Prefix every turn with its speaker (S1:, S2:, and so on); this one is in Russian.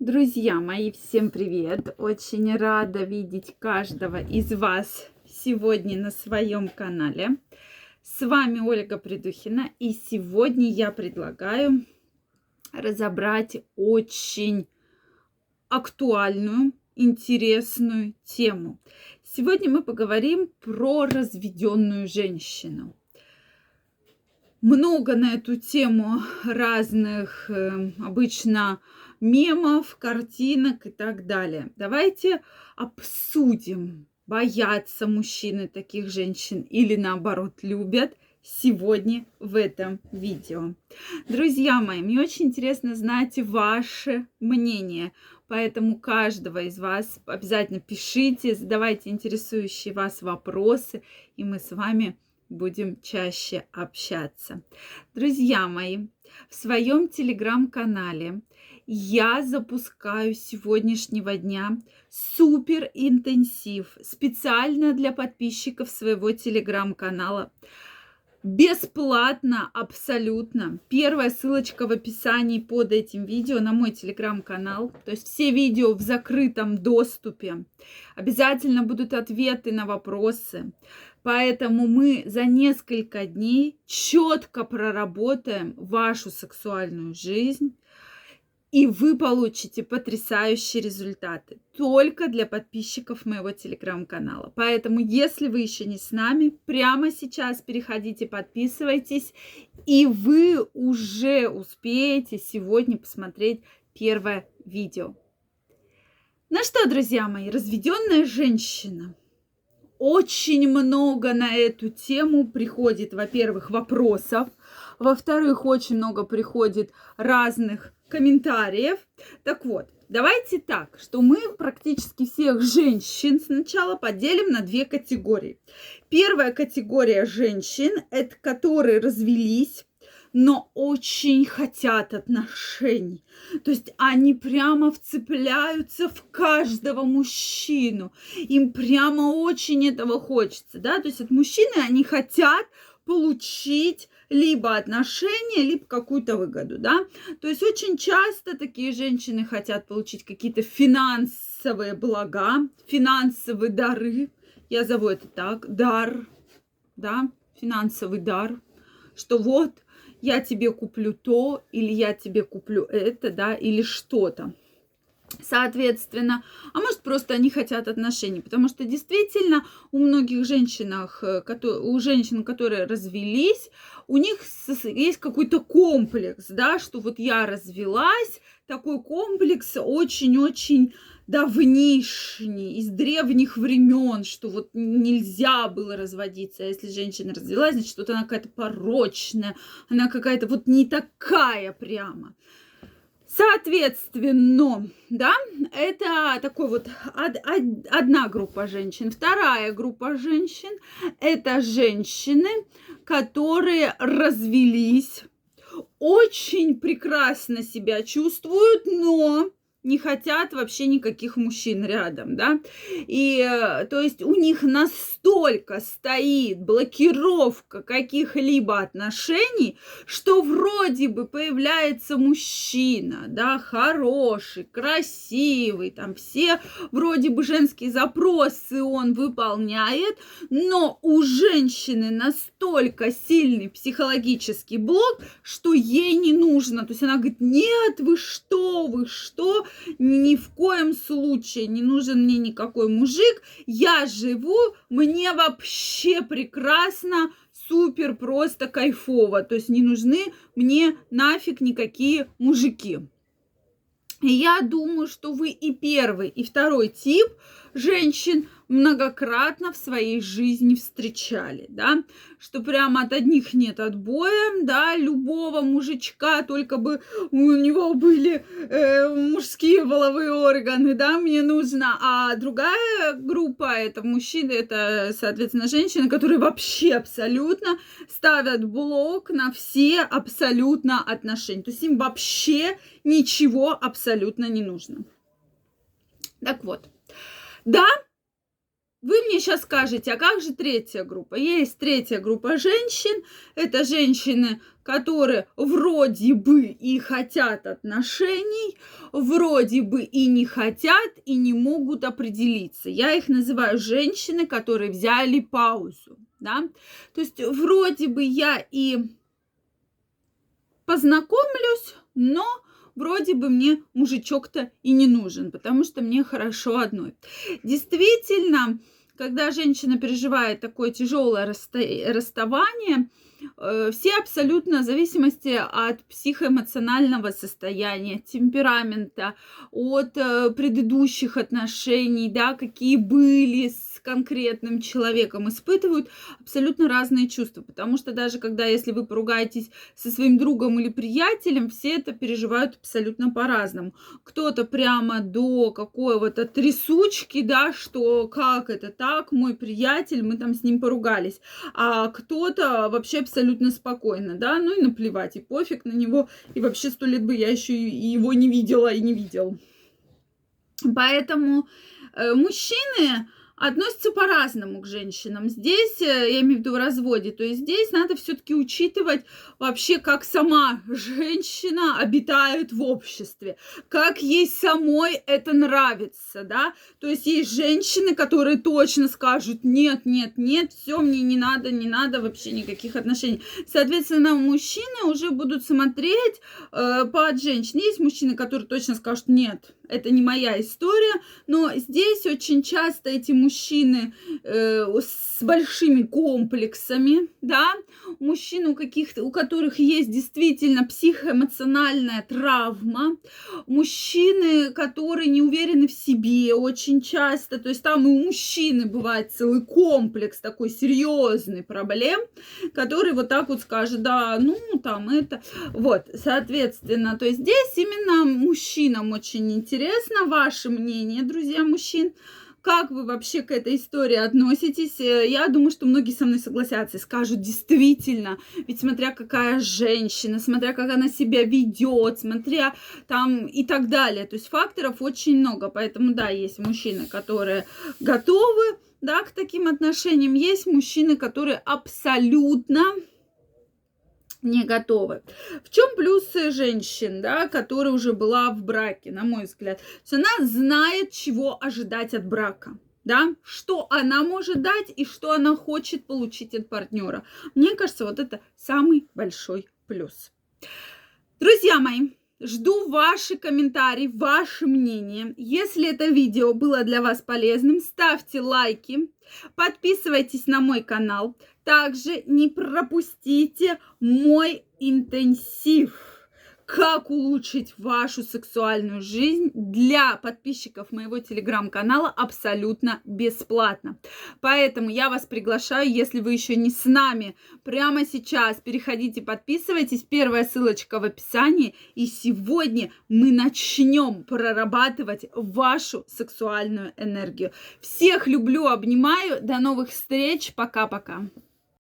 S1: Друзья мои, всем привет! Очень рада видеть каждого из вас сегодня на своем канале. С вами Ольга Придухина, и сегодня я предлагаю разобрать очень актуальную, интересную тему. Сегодня мы поговорим про разведенную женщину. Много на эту тему разных, э, обычно мемов, картинок и так далее. Давайте обсудим, боятся мужчины таких женщин или наоборот любят сегодня в этом видео. Друзья мои, мне очень интересно знать ваше мнение, поэтому каждого из вас обязательно пишите, задавайте интересующие вас вопросы, и мы с вами будем чаще общаться. Друзья мои, в своем телеграм-канале я запускаю с сегодняшнего дня супер интенсив специально для подписчиков своего телеграм-канала. Бесплатно, абсолютно. Первая ссылочка в описании под этим видео на мой телеграм-канал. То есть все видео в закрытом доступе. Обязательно будут ответы на вопросы. Поэтому мы за несколько дней четко проработаем вашу сексуальную жизнь, и вы получите потрясающие результаты только для подписчиков моего телеграм-канала. Поэтому, если вы еще не с нами, прямо сейчас переходите, подписывайтесь, и вы уже успеете сегодня посмотреть первое видео. Ну что, друзья мои, разведенная женщина – очень много на эту тему приходит, во-первых, вопросов, во-вторых, очень много приходит разных комментариев. Так вот, давайте так, что мы практически всех женщин сначала поделим на две категории. Первая категория женщин, это которые развелись, но очень хотят отношений. То есть они прямо вцепляются в каждого мужчину. Им прямо очень этого хочется, да. То есть от мужчины они хотят получить либо отношения, либо какую-то выгоду, да. То есть очень часто такие женщины хотят получить какие-то финансовые блага, финансовые дары. Я зову это так, дар, да, финансовый дар, что вот я тебе куплю то, или я тебе куплю это, да, или что-то. Соответственно, а может просто они хотят отношений, потому что действительно у многих женщинах, э, у женщин, которые развелись, у них есть какой-то комплекс, да, что вот я развелась, такой комплекс очень-очень давнишний, из древних времен, что вот нельзя было разводиться. А если женщина развелась, значит, вот она какая-то порочная, она какая-то вот не такая прямо. Соответственно, да, это такой вот од, од, одна группа женщин. Вторая группа женщин – это женщины, которые развелись, очень прекрасно себя чувствуют, но не хотят вообще никаких мужчин рядом, да, и э, то есть у них настолько стоит блокировка каких-либо отношений, что вроде бы появляется мужчина, да, хороший, красивый, там все вроде бы женские запросы он выполняет, но у женщины настолько сильный психологический блок, что ей не нужно, то есть она говорит, нет, вы что, вы что, ни в коем случае не нужен мне никакой мужик, я живу, мне вообще прекрасно, супер, просто кайфово, то есть не нужны мне нафиг никакие мужики. Я думаю, что вы и первый, и второй тип женщин многократно в своей жизни встречали, да, что прямо от одних нет отбоя, да, любого мужичка, только бы у него были э, мужские половые органы, да, мне нужно, а другая группа, это мужчины, это, соответственно, женщины, которые вообще абсолютно ставят блок на все абсолютно отношения, то есть им вообще ничего абсолютно не нужно. Так вот, да, вы мне сейчас скажете, а как же третья группа? Есть третья группа женщин. Это женщины, которые вроде бы и хотят отношений, вроде бы и не хотят, и не могут определиться. Я их называю женщины, которые взяли паузу. Да? То есть вроде бы я и познакомлюсь, но вроде бы мне мужичок-то и не нужен, потому что мне хорошо одной. Действительно, когда женщина переживает такое тяжелое расставание, все абсолютно в зависимости от психоэмоционального состояния, темперамента, от э, предыдущих отношений, да, какие были с конкретным человеком испытывают абсолютно разные чувства. Потому что даже когда, если вы поругаетесь со своим другом или приятелем, все это переживают абсолютно по-разному. Кто-то прямо до какого-то трясучки, да, что как это так, мой приятель, мы там с ним поругались. А кто-то вообще абсолютно спокойно, да, ну и наплевать, и пофиг на него, и вообще сто лет бы я еще и его не видела и не видел. Поэтому э, мужчины, относятся по-разному к женщинам. Здесь, э, я имею в виду в разводе, то есть здесь надо все-таки учитывать вообще, как сама женщина обитает в обществе, как ей самой это нравится, да. То есть есть женщины, которые точно скажут, нет, нет, нет, все мне не надо, не надо вообще никаких отношений. Соответственно, мужчины уже будут смотреть э, под женщин. Есть мужчины, которые точно скажут, нет, это не моя история, но здесь очень часто эти мужчины э, с большими комплексами, да, мужчины, у, каких у которых есть действительно психоэмоциональная травма, мужчины, которые не уверены в себе очень часто, то есть там и у мужчины бывает целый комплекс такой серьезный проблем, который вот так вот скажет, да, ну, там это, вот, соответственно, то есть здесь именно мужчинам очень интересно, интересно ваше мнение, друзья мужчин. Как вы вообще к этой истории относитесь? Э, я думаю, что многие со мной согласятся и скажут, действительно, ведь смотря какая женщина, смотря как она себя ведет, смотря там и так далее. То есть факторов очень много. Поэтому, да, есть мужчины, которые готовы да, к таким отношениям. Есть мужчины, которые абсолютно не готовы. В чем плюсы женщин, да, которая уже была в браке, на мой взгляд? То есть она знает, чего ожидать от брака. Да, что она может дать и что она хочет получить от партнера. Мне кажется, вот это самый большой плюс. Друзья мои, Жду ваши комментарии, ваше мнение. Если это видео было для вас полезным, ставьте лайки, подписывайтесь на мой канал. Также не пропустите мой интенсив как улучшить вашу сексуальную жизнь для подписчиков моего телеграм-канала абсолютно бесплатно. Поэтому я вас приглашаю, если вы еще не с нами, прямо сейчас переходите, подписывайтесь. Первая ссылочка в описании. И сегодня мы начнем прорабатывать вашу сексуальную энергию. Всех люблю, обнимаю. До новых встреч. Пока-пока.